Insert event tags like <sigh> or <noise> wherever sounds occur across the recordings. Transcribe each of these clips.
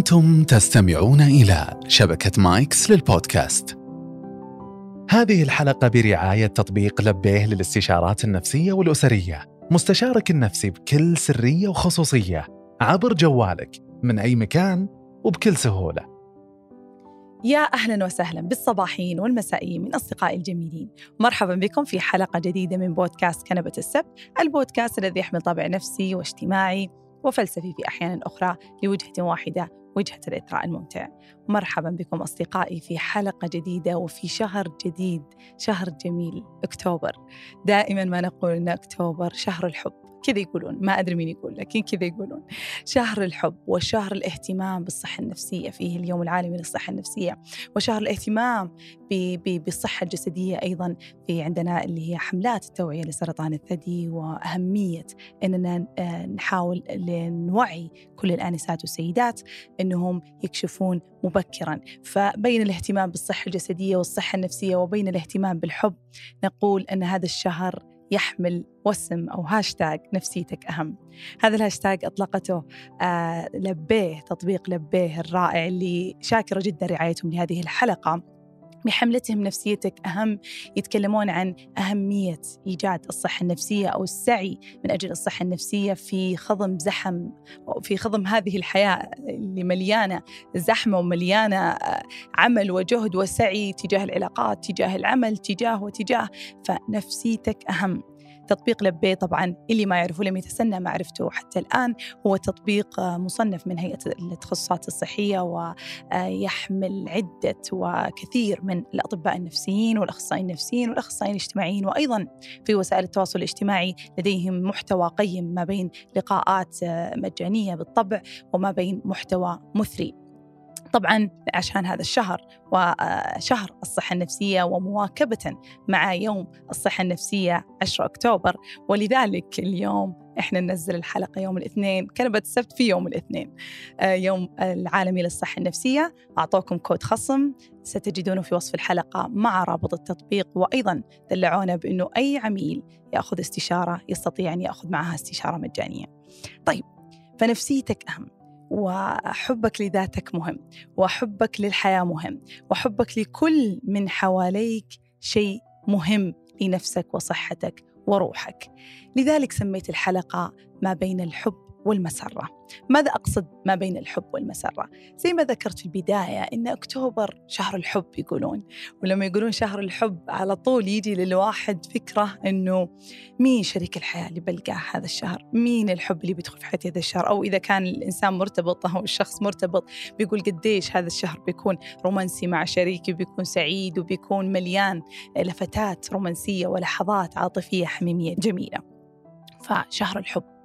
أنتم تستمعون إلى شبكة مايكس للبودكاست. هذه الحلقة برعاية تطبيق لبيه للاستشارات النفسية والأسرية. مستشارك النفسي بكل سرية وخصوصية عبر جوالك من أي مكان وبكل سهولة. يا أهلا وسهلا بالصباحين والمسائيين من أصدقائي الجميلين، مرحبا بكم في حلقة جديدة من بودكاست كنبة السبت، البودكاست الذي يحمل طابع نفسي واجتماعي وفلسفي في أحيان أخرى لوجهه واحدة وجهة الإثراء الممتع. مرحبا بكم أصدقائي في حلقة جديدة وفي شهر جديد شهر جميل أكتوبر. دائما ما نقول أن أكتوبر شهر الحب. كذا يقولون ما أدري مين يقول لكن كذا يقولون. شهر الحب وشهر الاهتمام بالصحة النفسية فيه اليوم العالمي للصحة النفسية وشهر الاهتمام بالصحة الجسدية أيضا في عندنا اللي هي حملات التوعية لسرطان الثدي وأهمية أننا آه، نحاول نوعي كل الآنسات والسيدات أنهم يكشفون مبكرا. فبين الاهتمام بالصحة الجسدية والصحة النفسية وبين الاهتمام بالحب نقول أن هذا الشهر يحمل وسم أو هاشتاج نفسيتك أهم. هذا الهاشتاج أطلقته آه لبيه تطبيق لبيه الرائع اللي شاكرة جدا رعايتهم لهذه الحلقة. بحملتهم نفسيتك أهم يتكلمون عن أهمية إيجاد الصحة النفسية أو السعي من أجل الصحة النفسية في خضم زحم في خضم هذه الحياة اللي مليانة زحمة ومليانة آه، عمل وجهد وسعي تجاه العلاقات تجاه العمل تجاه وتجاه فنفسيتك أهم. تطبيق لبي طبعا اللي ما يعرفه لم يتسنى معرفته حتى الآن. هو تطبيق مصنف من هيئة التخصصات الصحية ويحمل عدة وكثير من الأطباء النفسيين والأخصائيين النفسيين والأخصائيين الاجتماعيين وأيضا في وسائل التواصل الاجتماعي لديهم محتوى قيم ما بين لقاءات مجانية بالطبع وما بين محتوى مثري. طبعا عشان هذا الشهر وشهر الصحة النفسية ومواكبة مع يوم الصحة النفسية 10 أكتوبر. ولذلك اليوم إحنا ننزل الحلقة يوم الاثنين كنبة السبت في يوم الاثنين. آه، يوم العالمي للصحة النفسية. أعطوكم كود خصم ستجدونه في وصف الحلقة مع رابط التطبيق وأيضا دلعونا بأنه أي عميل يأخذ استشارة يستطيع أن يأخذ معها استشارة مجانية. طيب فنفسيتك أهم. وحبك لذاتك مهم وحبك للحياة مهم وحبك لكل من حواليك شيء مهم لنفسك وصحتك وروحك. لذلك سميت الحلقة ما بين الحب والمسرة. ماذا أقصد ما بين الحب والمسرة؟ زي ما ذكرت في البداية إن أكتوبر شهر الحب يقولون ولما يقولون شهر الحب على طول يجي للواحد فكرة إنه مين شريك الحياة اللي بلقاه هذا الشهر؟ مين الحب اللي بيدخل في حياتي هذا الشهر؟ أو إذا كان الإنسان مرتبط أو الشخص مرتبط بيقول قديش هذا الشهر بيكون رومانسي مع شريكي بيكون سعيد وبيكون مليان لفتات رومانسية ولحظات عاطفية حميمية جميلة. فشهر الحب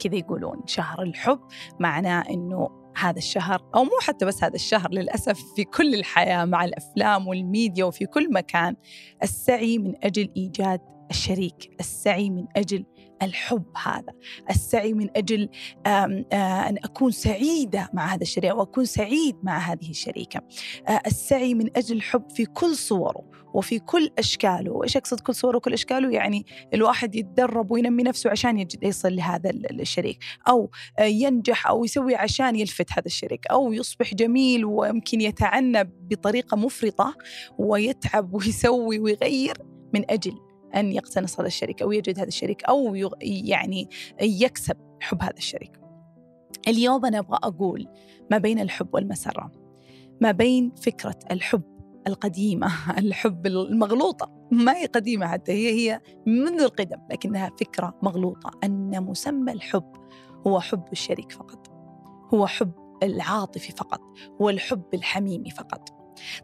كذا يقولون شهر الحب معناه إنه هذا الشهر أو مو حتى بس هذا الشهر للأسف في كل الحياة مع الأفلام والميديا وفي كل مكان السعي من أجل إيجاد الشريك السعي من أجل الحب هذا السعي من أجل آه، أن أكون سعيدة مع هذا الشريك وأكون سعيد مع هذه الشريكة آه، السعي من أجل الحب في كل صوره. وفي كل أشكاله. وإيش أقصد كل صورة وكل أشكاله؟ يعني الواحد يتدرب وينمي نفسه عشان يصل لهذا الشريك. أو آه، ينجح أو يسوي عشان يلفت هذا الشريك. أو يصبح جميل ويمكن يتعنى بطريقة مفرطة ويتعب ويسوي ويغير من أجل أن يقتنص هذا الشريك أو يجد هذا الشريك أو يعني يكسب حب هذا الشريك. اليوم أنا أبغى أقول ما بين الحب والمسرة. ما بين فكرة الحب القديمة <laughs> الحب المغلوطة. ما هي قديمة حتى هي هي منذ القدم لكنها فكرة مغلوطة. أن مسمى الحب هو حب الشريك فقط هو حب العاطفي فقط هو الحب الحميمي فقط.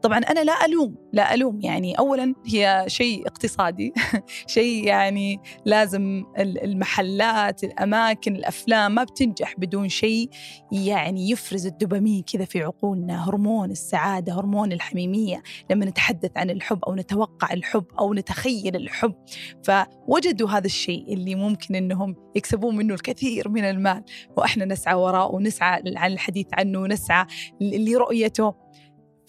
طبعا أنا لا ألوم لا ألوم. يعني أولا هي شيء اقتصادي <laughs> شيء يعني لازم المحلات الأماكن الأفلام ما بتنجح بدون شيء يعني يفرز الدوبامين كذا في عقولنا. هرمون السعادة هرمون الحميمية. لما نتحدث عن الحب أو نتوقع الحب أو نتخيل الحب فوجدوا هذا الشيء اللي ممكن أنهم يكسبون منه الكثير من المال. وإحنا نسعى وراءه ونسعى عن الحديث عنه ونسعى لرؤيته.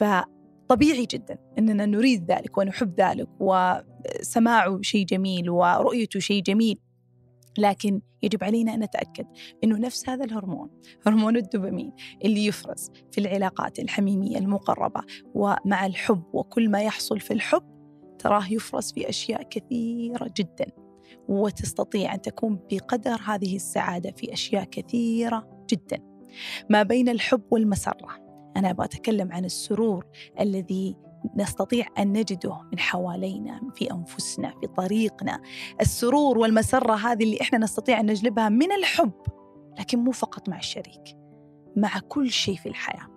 فطبيعي جدا أننا نريد ذلك ونحب ذلك وسماعه شيء جميل ورؤيته شيء جميل لكن يجب علينا أن نتأكد أنه نفس هذا الهرمون هرمون الدوبامين اللي يفرز في العلاقات الحميمية المقربة ومع الحب وكل ما يحصل في الحب تراه يفرز في أشياء كثيرة جدا وتستطيع أن تكون بقدر هذه السعادة في أشياء كثيرة جدا. ما بين الحب والمسرة أنا أبغى أتكلم عن السرور الذي نستطيع أن نجده من حوالينا في أنفسنا في طريقنا. السرور والمسرة هذه اللي إحنا نستطيع أن نجلبها من الحب لكن مو فقط مع الشريك مع كل شيء في الحياة.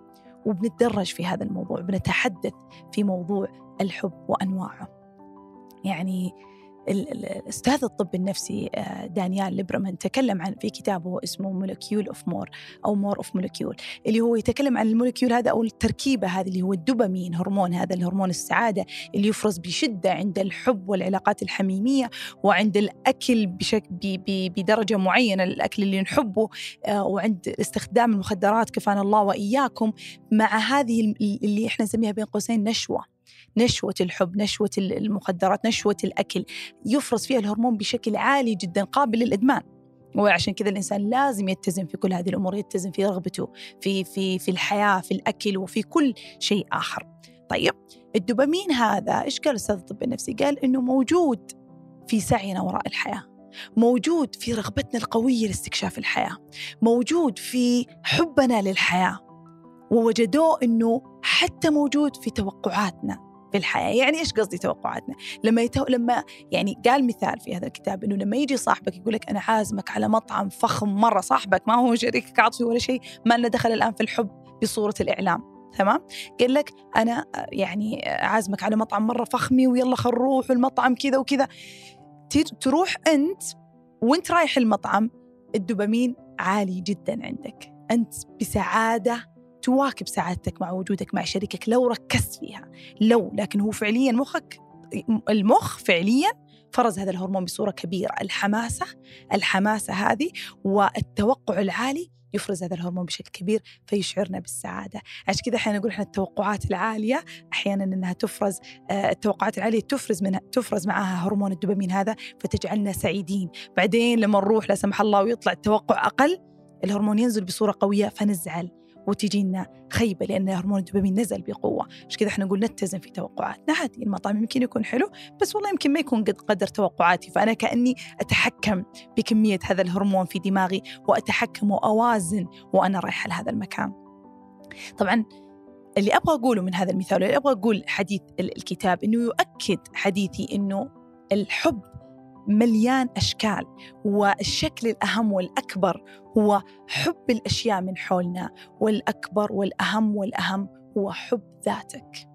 وبنتدرج في هذا الموضوع بنتحدث في موضوع الحب وأنواعه. يعني الأستاذ الطب النفسي آه، دانيال ليبرمان تكلم عن في كتابه اسمه molecule of more أو more of molecule اللي هو يتكلم عن ال molecule هذا أو التركيبة هذه اللي هو الدوبامين هرمون هذا الهرمون السعادة اللي يفرز بشدة عند الحب والعلاقات الحميمية وعند الأكل بشكل بدرجة معينة الاكل اللي نحبه آه، وعند استخدام المخدرات كفانا الله وإياكم مع هذه اللي إحنا نسميها بين قوسين نشوة. نشوة الحب نشوة المخدرات نشوة الأكل يفرز فيها الهرمون بشكل عالي جدا قابل للإدمان. وعشان كذا الإنسان لازم يتزن في كل هذه الأمور يتزن في رغبته في في في الحياة في الأكل وفي كل شيء آخر. طيب الدوبامين هذا إيش قال أستاذ الطب النفسي؟ قال إنه موجود في سعينا وراء الحياة موجود في رغبتنا القوية لاستكشاف الحياة موجود في حبنا للحياة. ووجدوه إنه حتى موجود في توقعاتنا في الحياة. يعني إيش قصدي توقعاتنا؟ لما يتو... لما يعني قال مثال في هذا الكتاب إنه لما يجي صاحبك يقول لك أنا عازمك على مطعم فخم مرة صاحبك ما هو شريكك عاطفي ولا شيء ما لنا دخل الآن في الحب بصورة الإعلام. تمام؟ قال لك أنا يعني عازمك على مطعم مرة فخمي ويلا خل نروح المطعم كذا وكذا. تروح أنت وأنت رايح المطعم الدوبامين عالي جدا عندك. أنت بسعادة تواكب سعادتك مع وجودك مع شريكك لو ركزت فيها. لو لكن هو فعليا مخك المخ فعليا فرز هذا الهرمون بصورة كبيرة الحماسة الحماسة هذه والتوقع العالي يفرز هذا الهرمون بشكل كبير فيشعرنا بالسعادة. عشان كذا أحيانا نقول إحنا التوقعات العالية أحيانا إنها تفرز آه، التوقعات العالية تفرز منها تفرز معها هرمون الدوبامين هذا فتجعلنا سعيدين. بعدين لما نروح لا سمح الله ويطلع التوقع أقل الهرمون ينزل بصورة قوية فنزعل. وتجينا خيبة لأن هرمون الدوبامين نزل بقوة. عشان كذا إحنا نقول نتزن في توقعاتنا؟ عادي المطعم يمكن يكون حلو بس والله يمكن ما يكون قد قدر توقعاتي. فأنا كأني أتحكم بكمية هذا الهرمون في دماغي وأتحكم وأوازن وأنا رايحة لهذا المكان. طبعا اللي أبغى أقوله من هذا المثال اللي أبغى أقول حديث الكتاب أنه يؤكد حديثي أنه الحب مليان أشكال والشكل الأهم والأكبر هو حب الأشياء من حولنا والأكبر والأهم والأهم هو حب ذاتك.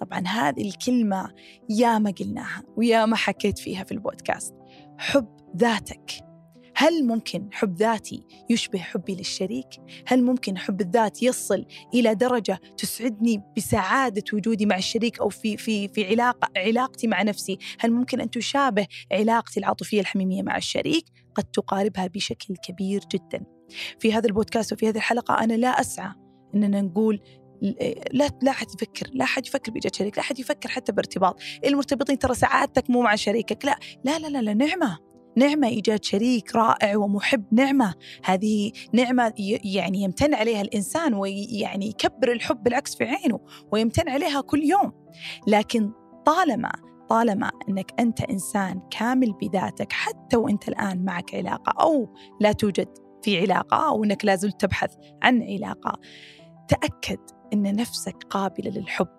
طبعا هذه الكلمة يا ما قلناها ويا ما حكيت فيها في البودكاست. حب ذاتك. هل ممكن حب ذاتي يشبه حبي للشريك؟ هل ممكن حب الذات يصل إلى درجة تسعدني بسعادة وجودي مع الشريك أو في في في علاقة علاقتي مع نفسي؟ هل ممكن أن تشابه علاقتي العاطفية الحميمية مع الشريك؟ قد تقاربها بشكل كبير جدا. في هذا البودكاست وفي هذه الحلقة أنا لا أسعى أننا نقول لا لا حد يفكر لا حد يفكر بإيجاد شريك لا حد يفكر حتى بارتباط المرتبطين ترى سعادتك مو مع شريكك لا لا لا لا, لا نعمة نعمة إيجاد شريك رائع ومحب نعمة. هذه نعمة يعني يمتن عليها الإنسان ويعني يكبر الحب بالعكس في عينه ويمتن عليها كل يوم. لكن طالما طالما أنك أنت إنسان كامل بذاتك حتى وأنت الآن معك علاقة أو لا توجد في علاقة أو أنك لازلت تبحث عن علاقة تأكد أن نفسك قابلة للحب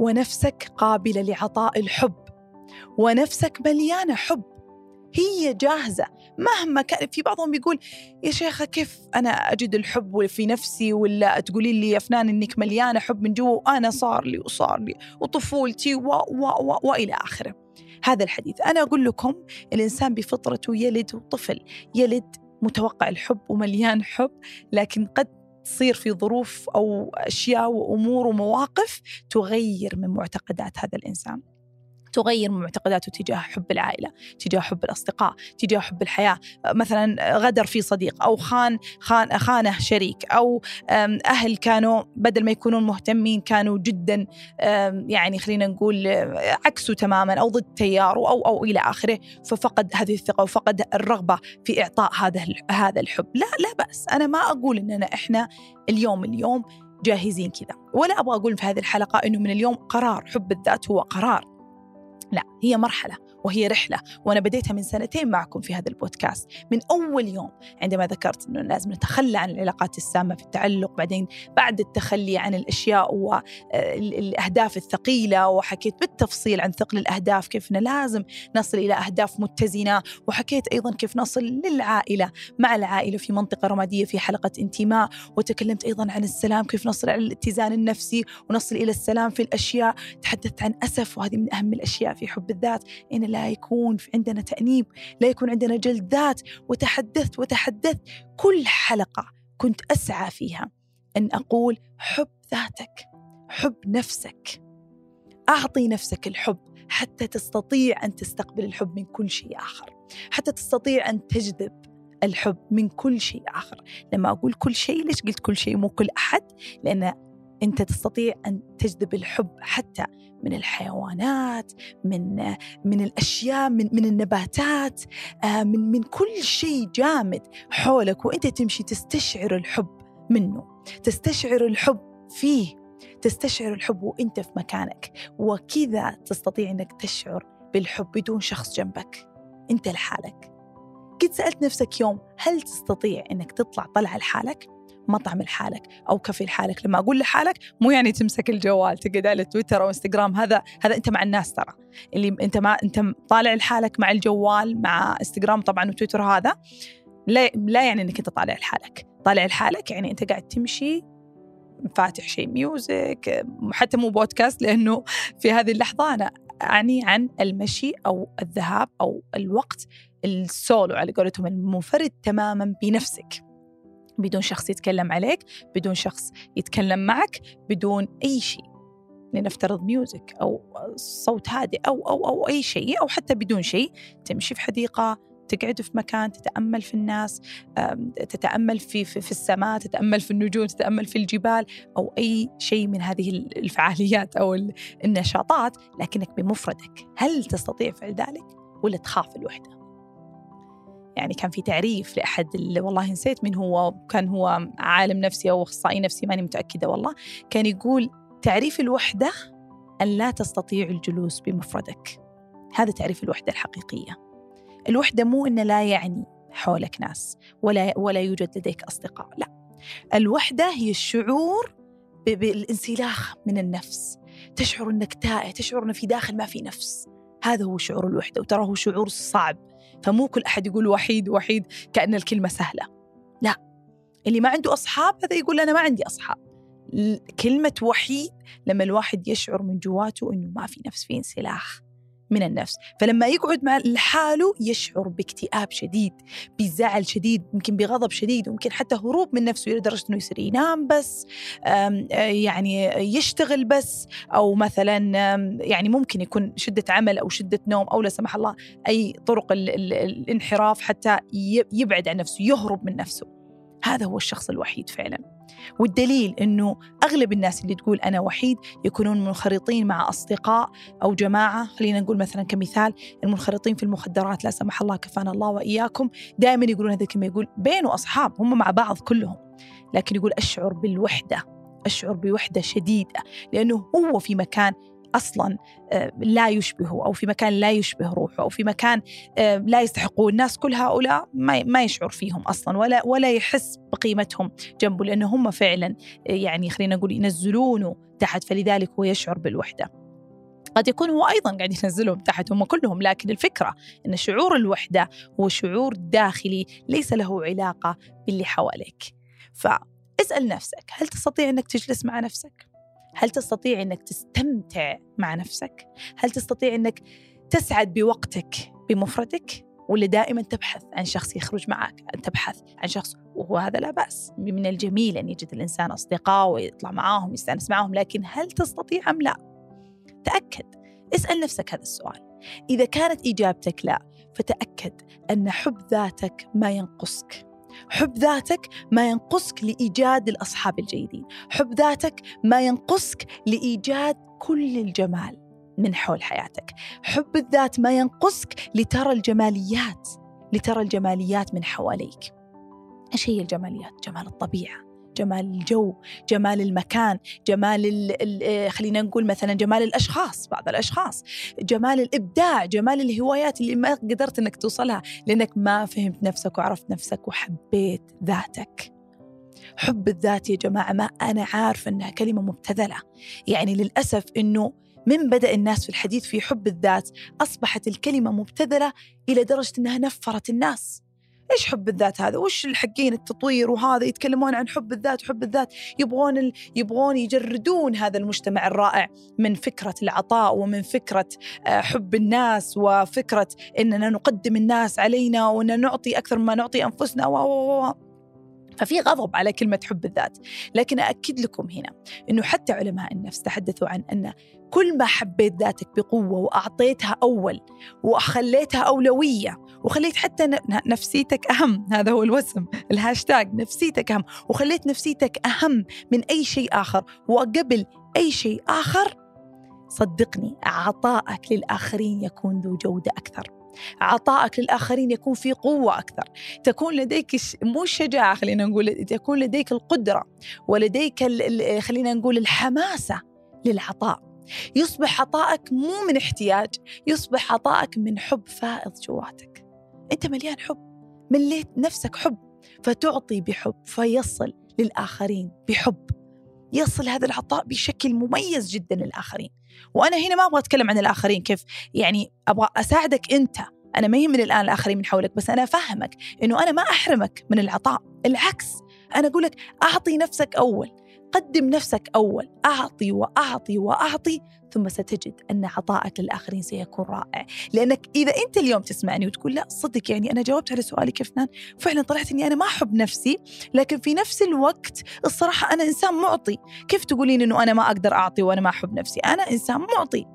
ونفسك قابلة لعطاء الحب ونفسك مليانة حب. هي جاهزة. مهما كان في بعضهم بيقول يا شيخة كيف أنا أجد الحب في نفسي؟ ولا تقولي لي يا فنان إنك مليانة حب من جوا وأنا صار لي وصار لي وطفولتي و و و وإلى آخره. هذا الحديث. أنا أقول لكم الإنسان بفطرته يلد طفل يلد متوقع الحب ومليان حب لكن قد تصير في ظروف أو أشياء وأمور ومواقف تغير من معتقدات هذا الإنسان. تغير معتقداته تجاه حب العائلة تجاه حب الأصدقاء تجاه حب الحياة. مثلا غدر في صديق أو خان, خان خانة شريك أو أهل كانوا بدل ما يكونون مهتمين كانوا جدا يعني خلينا نقول عكسه تماما أو ضد تياره أو أو إلى آخره. ففقد هذه الثقة وفقد الرغبة في إعطاء هذا هذا الحب. لا لا بأس. أنا ما أقول إننا إحنا اليوم اليوم جاهزين كذا. ولا أبغى أقول في هذه الحلقة أنه من اليوم قرار. حب الذات هو قرار. لا هي مرحلة. وهي رحلة وأنا بديتها من سنتين معكم في هذا البودكاست. من أول يوم عندما ذكرت أنه لازم نتخلى عن العلاقات السامة في التعلق بعدين بعد التخلي عن الأشياء والأهداف الثقيلة وحكيت بالتفصيل عن ثقل الأهداف كيف لازم نصل إلى أهداف متزنة وحكيت أيضا كيف نصل للعائلة. مع العائلة في منطقة رمادية في حلقة انتماء وتكلمت أيضا عن السلام كيف نصل على الاتزان النفسي ونصل إلى السلام في الأشياء. تحدثت عن أسف وهذه من أهم الأشياء في حب الذات إن لا يكون عندنا تأنيب لا يكون عندنا جلد ذات وتحدثت وتحدثت كل حلقة كنت أسعى فيها أن أقول حب ذاتك حب نفسك. أعطي نفسك الحب حتى تستطيع أن تستقبل الحب من كل شيء آخر حتى تستطيع أن تجذب الحب من كل شيء آخر. لما أقول كل شيء ليش قلت كل شيء؟ مو كل أحد لأن أنت تستطيع أن تجذب الحب حتى من الحيوانات من من الأشياء من من النباتات آه، من من كل شيء جامد حولك وأنت تمشي تستشعر الحب منه تستشعر الحب فيه تستشعر الحب وأنت في مكانك وكذا تستطيع إنك تشعر بالحب بدون شخص جنبك. أنت لحالك. قد سألت نفسك يوم هل تستطيع إنك تطلع طلعة لحالك؟ مطعم لحالك أو كافي لحالك. لما أقول لحالك مو يعني تمسك الجوال تقعد على تويتر أو إنستغرام هذا هذا أنت مع الناس ترى. اللي أنت ما أنت طالع لحالك مع الجوال مع إنستغرام طبعا وتويتر هذا لا لا يعني إنك أنت طالع لحالك. طالع لحالك يعني أنت قاعد تمشي فاتح شيء music حتى مو بودكاست لأنه في هذه اللحظة أنا اعني عن المشي أو الذهاب أو الوقت السولو على قولتهم المنفرد تماما بنفسك. بدون شخص يتكلم عليك بدون شخص يتكلم معك بدون أي شيء. لنفترض ميوزك أو صوت هادئ أو أو أو أي شيء أو حتى بدون شيء. تمشي في حديقة تقعد في مكان تتأمل في الناس تتأمل في, في, في السماء تتأمل في النجوم تتأمل في الجبال أو أي شيء من هذه الفعاليات أو النشاطات. لكنك بمفردك. هل تستطيع فعل ذلك؟ ولا تخاف الوحدة؟ يعني كان في تعريف لأحد والله نسيت من هو كان هو عالم نفسي أو أخصائي نفسي ماني متأكدة والله كان يقول تعريف الوحدة أن لا تستطيع الجلوس بمفردك. هذا تعريف الوحدة الحقيقية. الوحدة مو أن لا يعني حولك ناس ولا ولا يوجد لديك أصدقاء لا. الوحدة هي الشعور بالانسلاخ من النفس. تشعر أنك تائه تشعر أن في داخل ما في نفس. هذا هو شعور الوحدة وترى هو شعور صعب. فمو كل أحد يقول وحيد وحيد كأن الكلمة سهلة. لا. اللي ما عنده أصحاب هذا يقول أنا ما عندي أصحاب. كلمة وحيد لما الواحد يشعر من جواته أنه ما في نفس في انسلاخ. من النفس. فلما يقعد مع لحاله يشعر باكتئاب شديد بزعل شديد يمكن بغضب شديد ويمكن حتى هروب من نفسه لدرجة أنه يصير ينام بس يعني يشتغل بس أو مثلا يعني ممكن يكون شدة عمل أو شدة نوم أو لا سمح الله أي طرق الانحراف حتى يبعد عن نفسه يهرب من نفسه. هذا هو الشخص الوحيد فعلا. والدليل أنه أغلب الناس اللي تقول أنا وحيد يكونون منخرطين مع أصدقاء أو جماعة. خلينا نقول مثلا كمثال المنخرطين في المخدرات لا سمح الله كفانا الله وإياكم. دائما يقولون هذا الكلمة يقول بينه أصحاب هم مع بعض كلهم. لكن يقول أشعر بالوحدة أشعر بوحدة شديدة لأنه هو في مكان أصلا آه، لا يشبهه أو في مكان لا يشبه روحه أو في مكان آه، لا يستحقه الناس كل هؤلاء ما يشعر فيهم أصلا ولا ولا يحس بقيمتهم جنبه لأنه هم فعلا آه، يعني خلينا نقول ينزلونه تحت فلذلك هو يشعر بالوحدة. قد يكون هو أيضا قاعد ينزلهم تحت هم كلهم لكن الفكرة إن شعور الوحدة هو شعور داخلي ليس له علاقة باللي حواليك. فاسأل نفسك هل تستطيع إنك تجلس مع نفسك؟ هل تستطيع إنك تستمتع مع نفسك؟ هل تستطيع إنك تسعد بوقتك بمفردك؟ ولا دائما تبحث عن شخص يخرج معك أن تبحث عن شخص وهو هذا لا بأس. من الجميل أن يجد الإنسان أصدقاء ويطلع معاهم يستأنس معاهم لكن هل تستطيع أم لا؟ تأكد. اسأل نفسك هذا السؤال. إذا كانت إجابتك لا فتأكد أن حب ذاتك ما ينقصك. حب ذاتك ما ينقصك لإيجاد الأصحاب الجيدين. حب ذاتك ما ينقصك لإيجاد كل الجمال من حول حياتك. حب الذات ما ينقصك لترى الجماليات لترى الجماليات من حواليك. إيش هي الجماليات؟ جمال الطبيعة. جمال الجو جمال المكان جمال ال ال خلينا نقول مثلا جمال الأشخاص بعض الأشخاص. جمال الإبداع جمال الهوايات اللي ما قدرت إنك توصلها لأنك ما فهمت نفسك وعرفت نفسك وحبيت ذاتك. حب الذات يا جماعة ما أنا عارفه إنها كلمة مبتذلة. يعني للأسف إنه من بدأ الناس في الحديث في حب الذات أصبحت الكلمة مبتذلة إلى درجة أنها نفرت الناس. إيش حب الذات هذا؟ وش الحقين التطوير وهذا؟ يتكلمون عن حب الذات وحب الذات. يبغون ال... يبغون يجردون هذا المجتمع الرائع من فكرة العطاء ومن فكرة حب الناس وفكرة إننا نقدم الناس علينا وان نعطي أكثر مما نعطي أنفسنا. و و ففي غضب على كلمة حب الذات. لكن أأكد لكم هنا أنه حتى علماء النفس تحدثوا عن أن كل ما حبيت ذاتك بقوة وأعطيتها أول وخليتها أولوية وخليت حتى نفسيتك أهم هذا هو الوسم الهاشتاج نفسيتك أهم وخليت نفسيتك أهم من أي شيء آخر. وقبل أي شيء آخر صدقني عطائك للآخرين يكون ذو جودة أكثر. عطائك للآخرين يكون في قوة أكثر. تكون لديك مو الشجاعة خلينا نقول تكون لديك القدرة ولديك خلينا نقول الحماسة للعطاء. يصبح عطائك مو من احتياج يصبح عطائك من حب فائض جواتك. أنت مليان حب مليت نفسك حب فتعطي بحب فيصل للآخرين بحب. يصل هذا العطاء بشكل مميز جدا للآخرين. وأنا هنا ما أبغى أتكلم عن الآخرين كيف؟ يعني أبغى أساعدك أنت. أنا ما يهمني الآن الآخرين من حولك بس أنا أفهمك إنه أنا ما أحرمك من العطاء. العكس أنا أقول لك أعطي نفسك أول. قدم نفسك أول أعطي وأعطي وأعطي ثم ستجد أن عطائك للآخرين سيكون رائع. لأنك إذا أنت اليوم تسمعني وتقول لا صدق يعني أنا جاوبت على سؤالك يا فنان فعلا طلعت أني أنا ما أحب نفسي لكن في نفس الوقت الصراحة أنا إنسان معطي. كيف تقولين أنه أنا ما أقدر أعطي وأنا ما أحب نفسي؟ أنا إنسان معطي.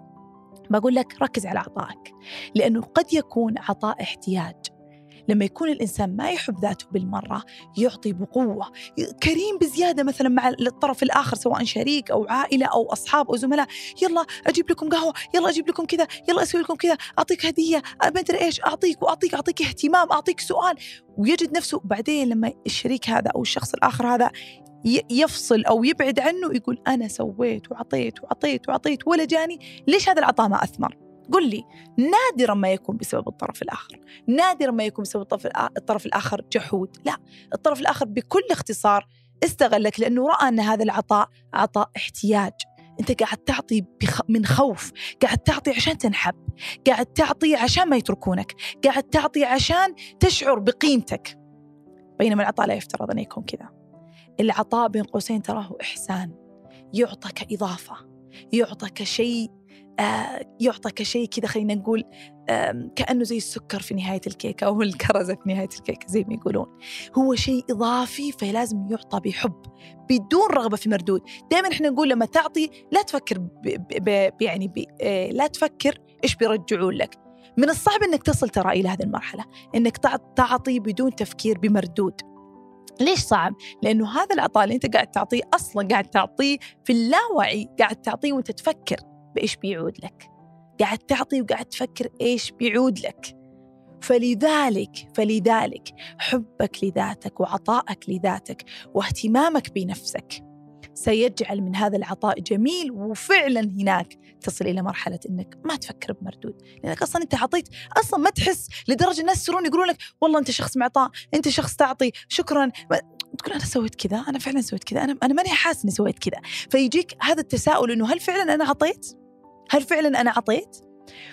بقول لك ركز على عطائك لأنه قد يكون عطاء احتياج. لما يكون الإنسان ما يحب ذاته بالمرة يعطي بقوة كريم بزيادة مثلا مع الطرف الآخر سواء شريك أو عائلة أو أصحاب أو زملاء. يلا أجيب لكم قهوة يلا أجيب لكم كذا يلا أسوي لكم كذا أعطيك هدية ما أدري إيش أعطيك وأعطيك أعطيك اهتمام أعطيك سؤال. ويجد نفسه بعدين لما الشريك هذا أو الشخص الآخر هذا يفصل أو يبعد عنه يقول أنا سويت وعطيت وعطيت وعطيت ولا جاني ليش هذا العطاء ما أثمر؟ قل لي نادرا ما يكون بسبب الطرف الآخر. نادرا ما يكون بسبب الطرف, الآخر جحود. لا الطرف الآخر بكل اختصار استغلك لأنه رأى أن هذا العطاء عطاء احتياج. أنت قاعد تعطي بخ... من خوف قاعد تعطي عشان تنحب قاعد تعطي عشان ما يتركونك قاعد تعطي عشان تشعر بقيمتك. بينما العطاء لا يفترض أن يكون كذا. العطاء بين قوسين تراه إحسان يعطى كإضافة يعطى كشيء يعطى كشيء كذا خلينا نقول كأنه زي السكر في نهاية الكيكة أو <laughs> الكرزة في نهاية الكيكة زي ما يقولون. هو شيء إضافي فلازم يعطى بحب بدون رغبة في مردود. دائما إحنا نقول لما تعطي لا تفكر يعني آه، لا تفكر إيش بيرجعون لك. من الصعب إنك تصل ترى إلى هذه المرحلة إنك تعطي بدون تفكير بمردود. ليش صعب؟ لأنه هذا العطاء اللي أنت قاعد تعطيه أصلا قاعد تعطيه في اللاوعي قاعد تعطيه وأنت تفكر. بإيش بيعود لك؟ قاعد تعطي وقاعد تفكر إيش بيعود لك. فلذلك فلذلك حبك لذاتك وعطائك لذاتك واهتمامك بنفسك سيجعل من هذا العطاء جميل وفعلا هناك تصل إلى مرحلة إنك ما تفكر بمردود. لأنك أصلا أنت عطيت أصلا ما تحس لدرجة الناس يصيرون يقولون لك والله أنت شخص معطاء أنت شخص تعطي شكرا. تقول أنا سويت كذا؟ أنا فعلا سويت كذا. أنا أنا ماني حاسس إني سويت كذا. فيجيك هذا التساؤل إنه هل فعلا أنا عطيت؟ هل فعلا أنا أعطيت؟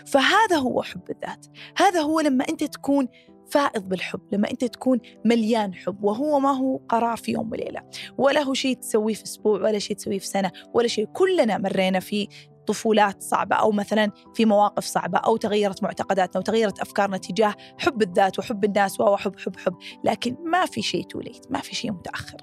فهذا هو حب الذات. هذا هو لما أنت تكون فائض بالحب لما أنت تكون مليان حب وهو ما هو قرار في يوم وليلة. ولا هو شيء تسويه في أسبوع ولا شيء تسويه في سنة ولا شيء. كلنا مرينا في طفولات صعبة أو مثلا في مواقف صعبة أو تغيرت معتقداتنا وتغيرت أفكارنا تجاه حب الذات وحب الناس وحب حب حب لكن ما في شيء توليت ما في شيء متأخر.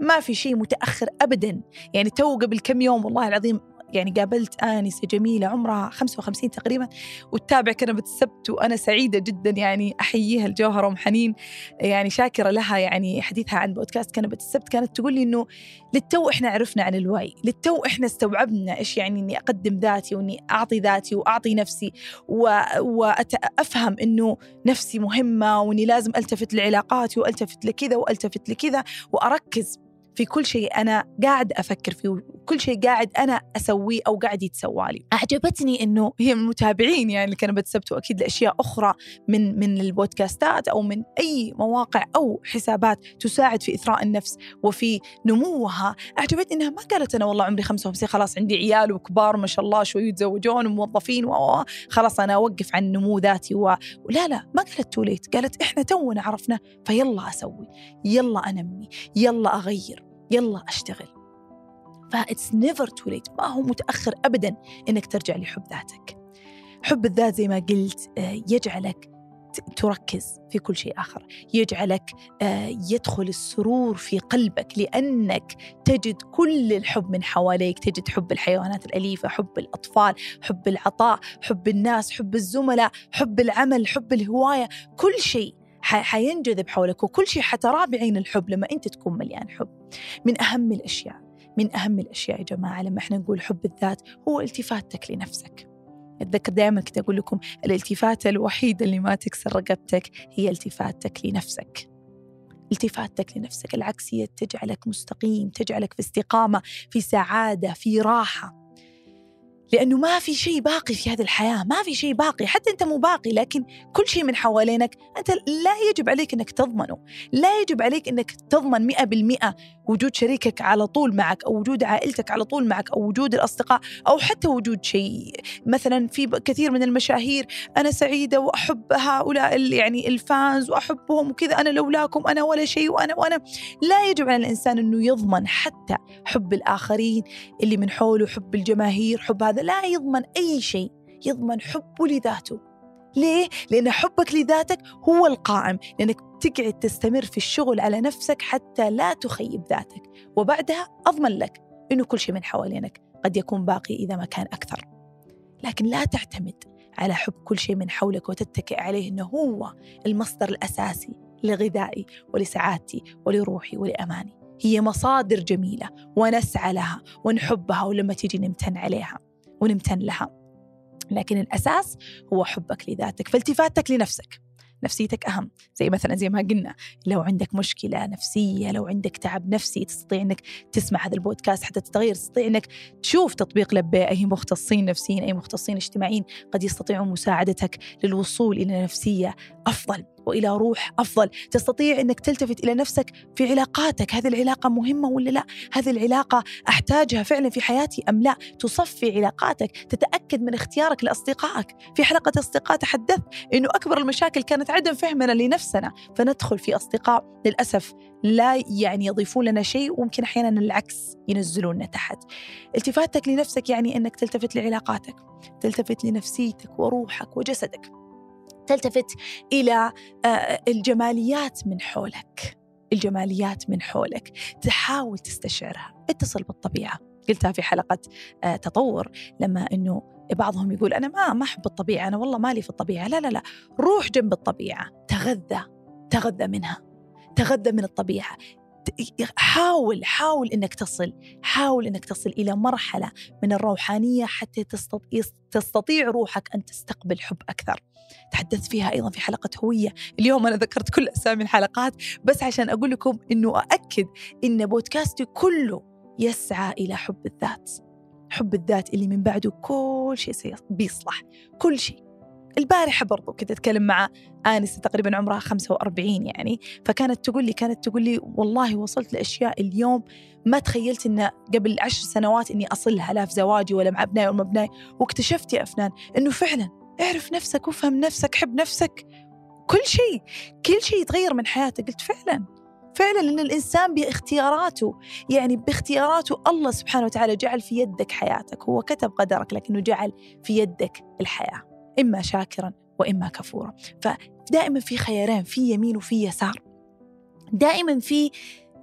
ما في شيء متأخر أبدا. يعني تو قبل كم يوم والله العظيم يعني قابلت آنسة جميلة عمرها 55 تقريبا وتتابع كنبة السبت وأنا سعيدة جدا يعني أحييها الجوهرة أم حنين يعني شاكرة لها يعني حديثها عن بودكاست كنبة السبت كانت تقول لي إنه للتو إحنا عرفنا عن الوعي للتو إحنا استوعبنا إيش يعني إني أقدم ذاتي وإني أعطي ذاتي وأعطي نفسي وأفهم إنه نفسي مهمة وإني لازم ألتفت لعلاقاتي وألتفت لكذا وألتفت لكذا وأركز في كل شيء أنا قاعد أفكر فيه وكل شيء قاعد أنا أسويه أو قاعد يتسوى لي. أعجبتني أنه هي من المتابعين يعني اللي كانوا بتسبتوا أكيد لأشياء أخرى من من البودكاستات أو من أي مواقع أو حسابات تساعد في إثراء النفس وفي نموها. أعجبتني أنها ما قالت أنا والله عمري 55 خلاص عندي عيال وكبار ما شاء الله شوي يتزوجون وموظفين خلاص أنا أوقف عن نمو ذاتي و... ولا لا ما قالت توليت قالت إحنا تونا عرفنا فيلا أسوي يلا أنمي يلا أغير يلا أشتغل. ف it's never too late ما هو متأخر أبدا إنك ترجع لحب ذاتك. حب الذات زي ما قلت آه، يجعلك تركز في كل شيء آخر. يجعلك آه، يدخل السرور في قلبك لأنك تجد كل الحب من حواليك. تجد حب الحيوانات الأليفة حب الأطفال حب العطاء حب الناس حب الزملاء حب العمل حب الهواية. كل شيء حينجذب حولك وكل شيء حتراه بعين الحب لما أنت تكون مليان حب. من أهم الأشياء من أهم الأشياء يا جماعة لما إحنا نقول حب الذات هو التفاتك لنفسك. أتذكر دائما كنت أقول لكم الالتفاتة الوحيدة اللي ما تكسر رقبتك هي التفاتك لنفسك. التفاتك لنفسك العكسية تجعلك مستقيم تجعلك في استقامة في سعادة في راحة. لأنه ما في شيء باقي في هذه الحياة ما في شيء باقي حتى أنت مو باقي لكن كل شيء من حوالينك أنت لا يجب عليك أنك تضمنه لا يجب عليك أنك تضمن مئة بالمئة وجود شريكك على طول معك أو وجود عائلتك على طول معك أو وجود الأصدقاء أو حتى وجود شيء. مثلا في كثير من المشاهير أنا سعيدة وأحب هؤلاء يعني الفانز وأحبهم وكذا أنا لولاكم أنا ولا شيء وأنا وأنا. لا يجب على الإنسان أنه يضمن حتى حب الآخرين اللي من حوله حب الجماهير حب هذا. لا يضمن أي شيء يضمن حبه لذاته. ليه؟ لأن حبك لذاتك هو القائم لأنك تقعد تستمر في الشغل على نفسك حتى لا تخيب ذاتك. وبعدها أضمن لك أنه كل شيء من حوالينك قد يكون باقي إذا ما كان أكثر. لكن لا تعتمد على حب كل شيء من حولك وتتكئ عليه أنه هو المصدر الأساسي لغذائي ولسعادتي ولروحي ولأماني. هي مصادر جميلة ونسعى لها ونحبها ولما تيجي نمتن عليها. ونمتن لها. لكن الأساس هو حبك لذاتك فالتفاتك لنفسك. نفسيتك أهم. زي مثلا زي ما قلنا لو عندك مشكلة نفسية لو عندك تعب نفسي تستطيع أنك تسمع هذا البودكاست حتى تتغير تستطيع أنك تشوف تطبيق لبي أي مختصين نفسيين أي مختصين اجتماعيين قد يستطيعون مساعدتك للوصول إلى نفسية أفضل. وإلى روح أفضل. تستطيع إنك تلتفت إلى نفسك في علاقاتك. هذه العلاقة مهمة ولا لا؟ هذه العلاقة أحتاجها فعلا في حياتي أم لا؟ تصفي علاقاتك. تتأكد من اختيارك لأصدقائك. في حلقة أصدقاء تحدثت إنه أكبر المشاكل كانت عدم فهمنا لنفسنا. فندخل في أصدقاء للأسف لا يعني يضيفون لنا شيء وممكن أحيانا العكس ينزلوننا تحت. التفاتك لنفسك يعني إنك تلتفت لعلاقاتك. تلتفت لنفسيتك وروحك وجسدك. تلتفت إلى آه، الجماليات من حولك. الجماليات من حولك. تحاول تستشعرها. اتصل بالطبيعة. قلتها في حلقة آه، تطور لما إنه بعضهم يقول أنا ما ما أحب الطبيعة. أنا والله مالي في الطبيعة. لا لا لا. روح جنب الطبيعة. تغذى. تغذى منها. تغذى من الطبيعة. حاول حاول إنك تصل حاول إنك تصل إلى مرحلة من الروحانية حتى تستطيع روحك أن تستقبل حب أكثر. تحدثت فيها أيضا في حلقة هوية. اليوم أنا ذكرت كل أسامي الحلقات بس عشان أقول لكم إنه ااكد إن بودكاستي كله يسعى إلى حب الذات. حب الذات اللي من بعده كل شيء بيصلح. كل شيء. البارحة برضو كنت أتكلم مع آنسة تقريبا عمرها 45 يعني فكانت تقول لي كانت تقول لي والله وصلت لأشياء اليوم ما تخيلت إن قبل عشر سنوات إني أصلها لا في زواجي ولا مع أبنائي ولا أبنائي واكتشفت يا أفنان إنه فعلا اعرف نفسك وافهم نفسك حب نفسك كل شيء كل شيء يتغير من حياتك. قلت فعلا فعلا لأن الإنسان باختياراته يعني باختياراته الله سبحانه وتعالى جعل في يدك حياتك هو كتب قدرك لكنه جعل في يدك الحياة. إما شاكرا وإما كفورا. فدائما في خيارين في يمين وفي يسار. دائما في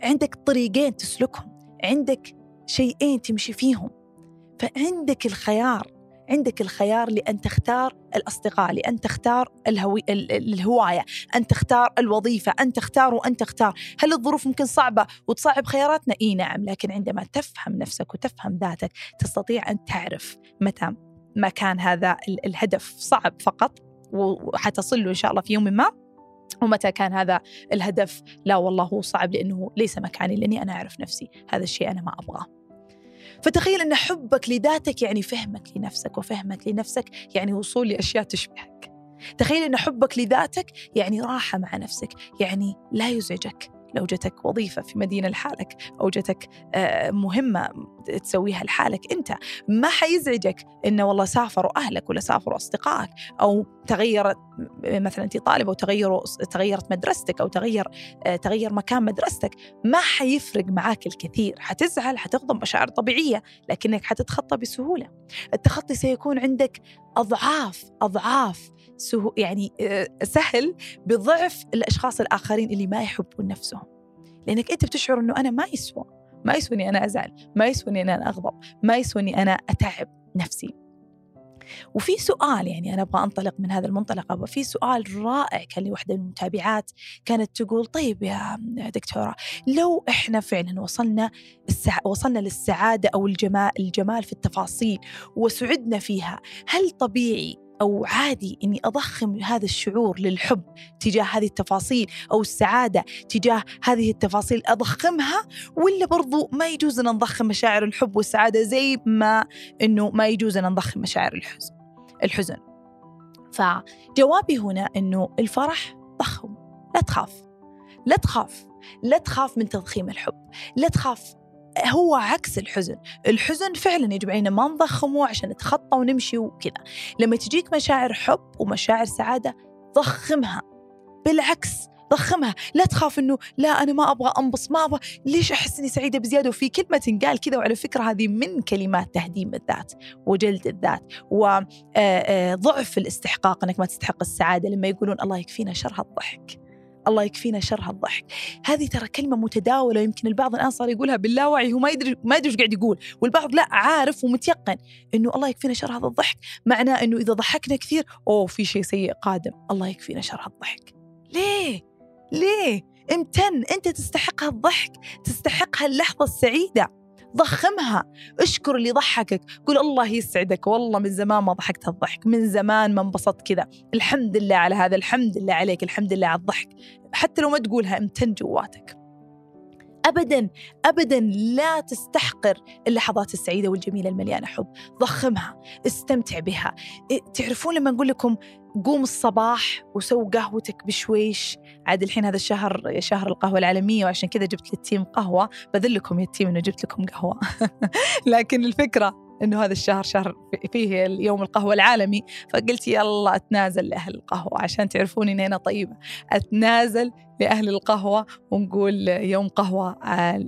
عندك طريقين تسلكهم عندك شيئين تمشي فيهم. فعندك الخيار عندك الخيار لأن تختار الأصدقاء لأن تختار الهوي... الهواية أن تختار الوظيفة أن تختار وأن تختار. هل الظروف ممكن صعبة وتصعب خياراتنا؟ إي نعم لكن عندما تفهم نفسك وتفهم ذاتك تستطيع أن تعرف متى ما كان هذا الهدف صعب فقط وحتصل له إن شاء الله في يوم ما. ومتى كان هذا الهدف؟ لا والله هو صعب لأنه ليس مكاني لأني أنا أعرف نفسي. هذا الشيء أنا ما أبغاه. فتخيل أن حبك لذاتك يعني فهمك لنفسك وفهمك لنفسك يعني وصول لأشياء تشبهك. تخيل أن حبك لذاتك يعني راحة مع نفسك يعني لا يزعجك. لو جتك وظيفة في مدينة لحالك أو جتك آه، مهمة تسويها لحالك أنت. ما حيزعجك إنه والله سافروا أهلك ولا سافروا أصدقائك أو تغيرت مثلا أنت طالبة وتغيروا تغيرت مدرستك أو تغير آه، تغير مكان مدرستك. ما حيفرق معاك الكثير. حتزعل حتغضب مشاعر طبيعية لكنك حتتخطى بسهولة. التخطي سيكون عندك أضعاف أضعاف سهو يعني آه، سهل بضعف الأشخاص الآخرين اللي ما يحبون نفسهم. لأنك أنت بتشعر إنه أنا ما يسوى ما يسوني أنا أزعل ما يسوني أنا أغضب ما يسوني أنا أتعب نفسي. وفي سؤال يعني أنا أبغى أنطلق من هذا المنطلق في سؤال رائع كان لي من المتابعات كانت تقول طيب يا دكتورة لو إحنا فعلا وصلنا السع... وصلنا للسعادة أو الجمال الجمال في التفاصيل وسعدنا فيها هل طبيعي أو عادي إني أضخم هذا الشعور للحب تجاه هذه التفاصيل أو السعادة تجاه هذه التفاصيل أضخمها؟ ولا برضو ما يجوز أن نضخم مشاعر الحب والسعادة زي ما إنه ما يجوز أن نضخم مشاعر الحزن الحزن. فجوابي هنا إنه الفرح ضخم لا تخاف. لا تخاف. لا تخاف من تضخيم الحب. لا تخاف هو عكس الحزن. الحزن فعلا يجب علينا ما نضخمه عشان نتخطى ونمشي وكذا. لما تجيك مشاعر حب ومشاعر سعادة ضخمها. بالعكس ضخمها. لا تخاف إنه لا أنا ما أبغى انبسط ما أبغى. ليش أحس إني سعيدة بزيادة؟ وفي كلمة تنقال كذا وعلى فكرة هذه من كلمات تهديم الذات وجلد الذات. وضعف الاستحقاق إنك ما تستحق السعادة لما يقولون الله يكفينا شر هالضحك. الله يكفينا شر هالضحك هذه ترى كلمة متداولة يمكن البعض الآن صار يقولها باللاوعي هو ما يدري ما يدري إيش قاعد يقول. والبعض لا عارف ومتيقن إنه الله يكفينا شر هذا الضحك. معناه إنه إذا ضحكنا كثير أوه في شيء سيء قادم. الله يكفينا شر هالضحك ليه؟ ليه؟ امتن أنت تستحق هالضحك تستحق هاللحظة السعيدة. ضخمها. اشكر اللي ضحكك. قول الله يسعدك. والله من زمان ما ضحكت هالضحك من زمان ما انبسطت كذا. الحمد لله على هذا. الحمد لله عليك. الحمد لله على الضحك. حتى لو ما تقولها امتن جواتك. ابدا ابدا لا تستحقر اللحظات السعيدة والجميلة المليانة حب. ضخمها. استمتع بها. تعرفون لما نقول لكم قوم الصباح وسووا قهوتك بشويش. عاد الحين هذا الشهر شهر القهوة العالمية وعشان كذا جبت لل team قهوة. بذلكم يا ال team إنه جبت لكم قهوة. <laughs> لكن الفكرة إنه هذا الشهر شهر فيه اليوم القهوة العالمي. فقلت يلا أتنازل لأهل القهوة عشان تعرفون إني أنا طيبة. أتنازل لاهل القهوة ونقول يوم قهوة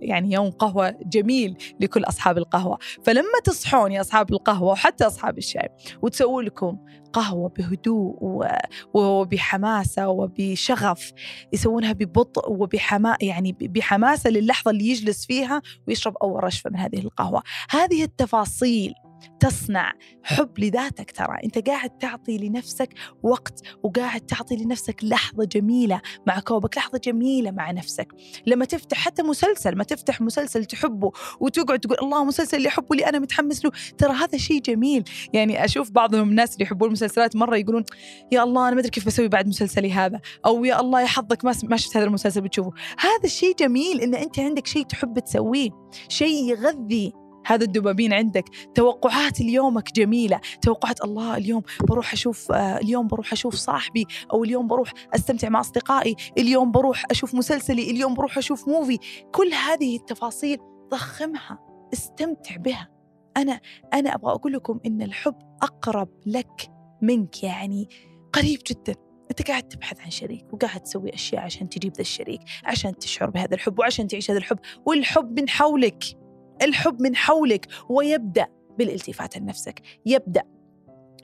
يعني يوم قهوة جميل لكل أصحاب القهوة. فلما تصحون يا أصحاب القهوة وحتى أصحاب الشاي وتسووا لكم قهوة بهدوء وبحماسة وبشغف يسوونها ببطء وبحما يعني بحماسة للحظة اللي يجلس فيها ويشرب أول رشفة من هذه القهوة. هذه التفاصيل تصنع حب لذاتك ترى. أنت قاعد تعطي لنفسك وقت وقاعد تعطي لنفسك لحظة جميلة مع كوبك لحظة جميلة مع نفسك. لما تفتح حتى مسلسل ما تفتح مسلسل تحبه وتقعد تقول الله مسلسل اللي أحبه اللي أنا متحمس له ترى هذا شيء جميل. يعني أشوف بعضهم الناس اللي يحبون المسلسلات مرة يقولون يا الله أنا ما أدري كيف بسوي بعد مسلسلي هذا أو يا الله يا حظك ما شفت هذا المسلسل بتشوفه. هذا الشيء جميل إن أنت عندك شيء تحب تسويه شيء يغذي هذا الدوبامين عندك. توقعات اليومك جميلة. توقعات الله اليوم بروح أشوف آه، اليوم بروح أشوف صاحبي أو اليوم بروح أستمتع مع أصدقائي اليوم بروح أشوف مسلسلي اليوم بروح أشوف موفي كل هذه التفاصيل ضخمها استمتع بها. أنا أنا أبغى أقول لكم إن الحب أقرب لك منك يعني قريب جدا. أنت قاعد تبحث عن شريك وقاعد تسوي أشياء عشان تجيب ذا الشريك عشان تشعر بهذا الحب وعشان تعيش هذا الحب. والحب من حولك. الحب من حولك ويبدأ بالالتفات لنفسك يبدأ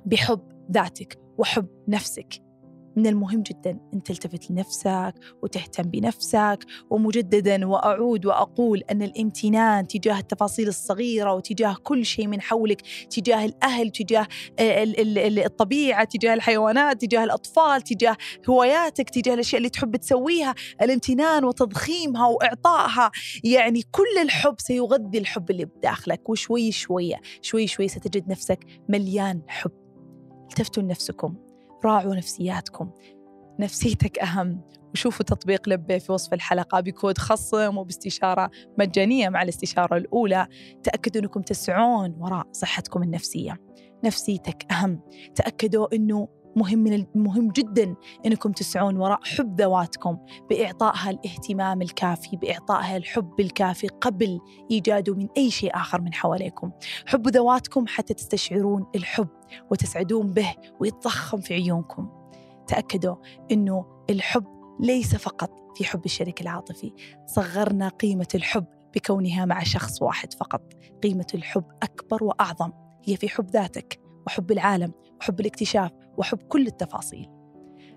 بحب ذاتك وحب نفسك. من المهم جدا أن تلتفت لنفسك وتهتم بنفسك ومجددا وأعود وأقول أن الامتنان تجاه التفاصيل الصغيرة وتجاه كل شيء من حولك تجاه الأهل تجاه الطبيعة تجاه الحيوانات تجاه الأطفال تجاه هواياتك تجاه الأشياء اللي تحب تسويها. الامتنان وتضخيمها وإعطائها يعني كل الحب سيغذي الحب اللي بداخلك. وشوي شوية شوي شوي ستجد نفسك مليان حب. التفتوا لنفسكم. راعوا نفسياتكم نفسيتك أهم. وشوفوا تطبيق لبي في وصف الحلقة بكود خصم وباستشارة مجانية مع الاستشارة الأولى. تأكدوا أنكم تسعون وراء صحتكم النفسية. نفسيتك أهم. تأكدوا أنه مهم من المهم جدا إنكم تسعون وراء حب ذواتكم بإعطائها الاهتمام الكافي بإعطائها الحب الكافي قبل إيجاده من أي شيء آخر من حواليكم. حب ذواتكم حتى تستشعرون الحب وتسعدون به ويتضخم في عيونكم. تأكدوا إنه الحب ليس فقط في حب الشريك العاطفي صغرنا قيمة الحب بكونها مع شخص واحد فقط. قيمة الحب أكبر وأعظم هي في حب ذاتك وحب العالم. وحب الاكتشاف وحب كل التفاصيل.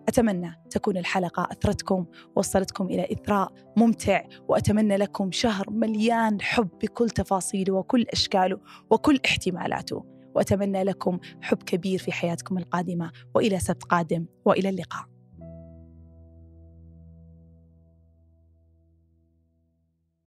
أتمنى تكون الحلقة أثرتكم وصلتكم إلى إثراء ممتع وأتمنى لكم شهر مليان حب بكل تفاصيله وكل أشكاله وكل احتمالاته. وأتمنى لكم حب كبير في حياتكم القادمة وإلى سبت قادم وإلى اللقاء.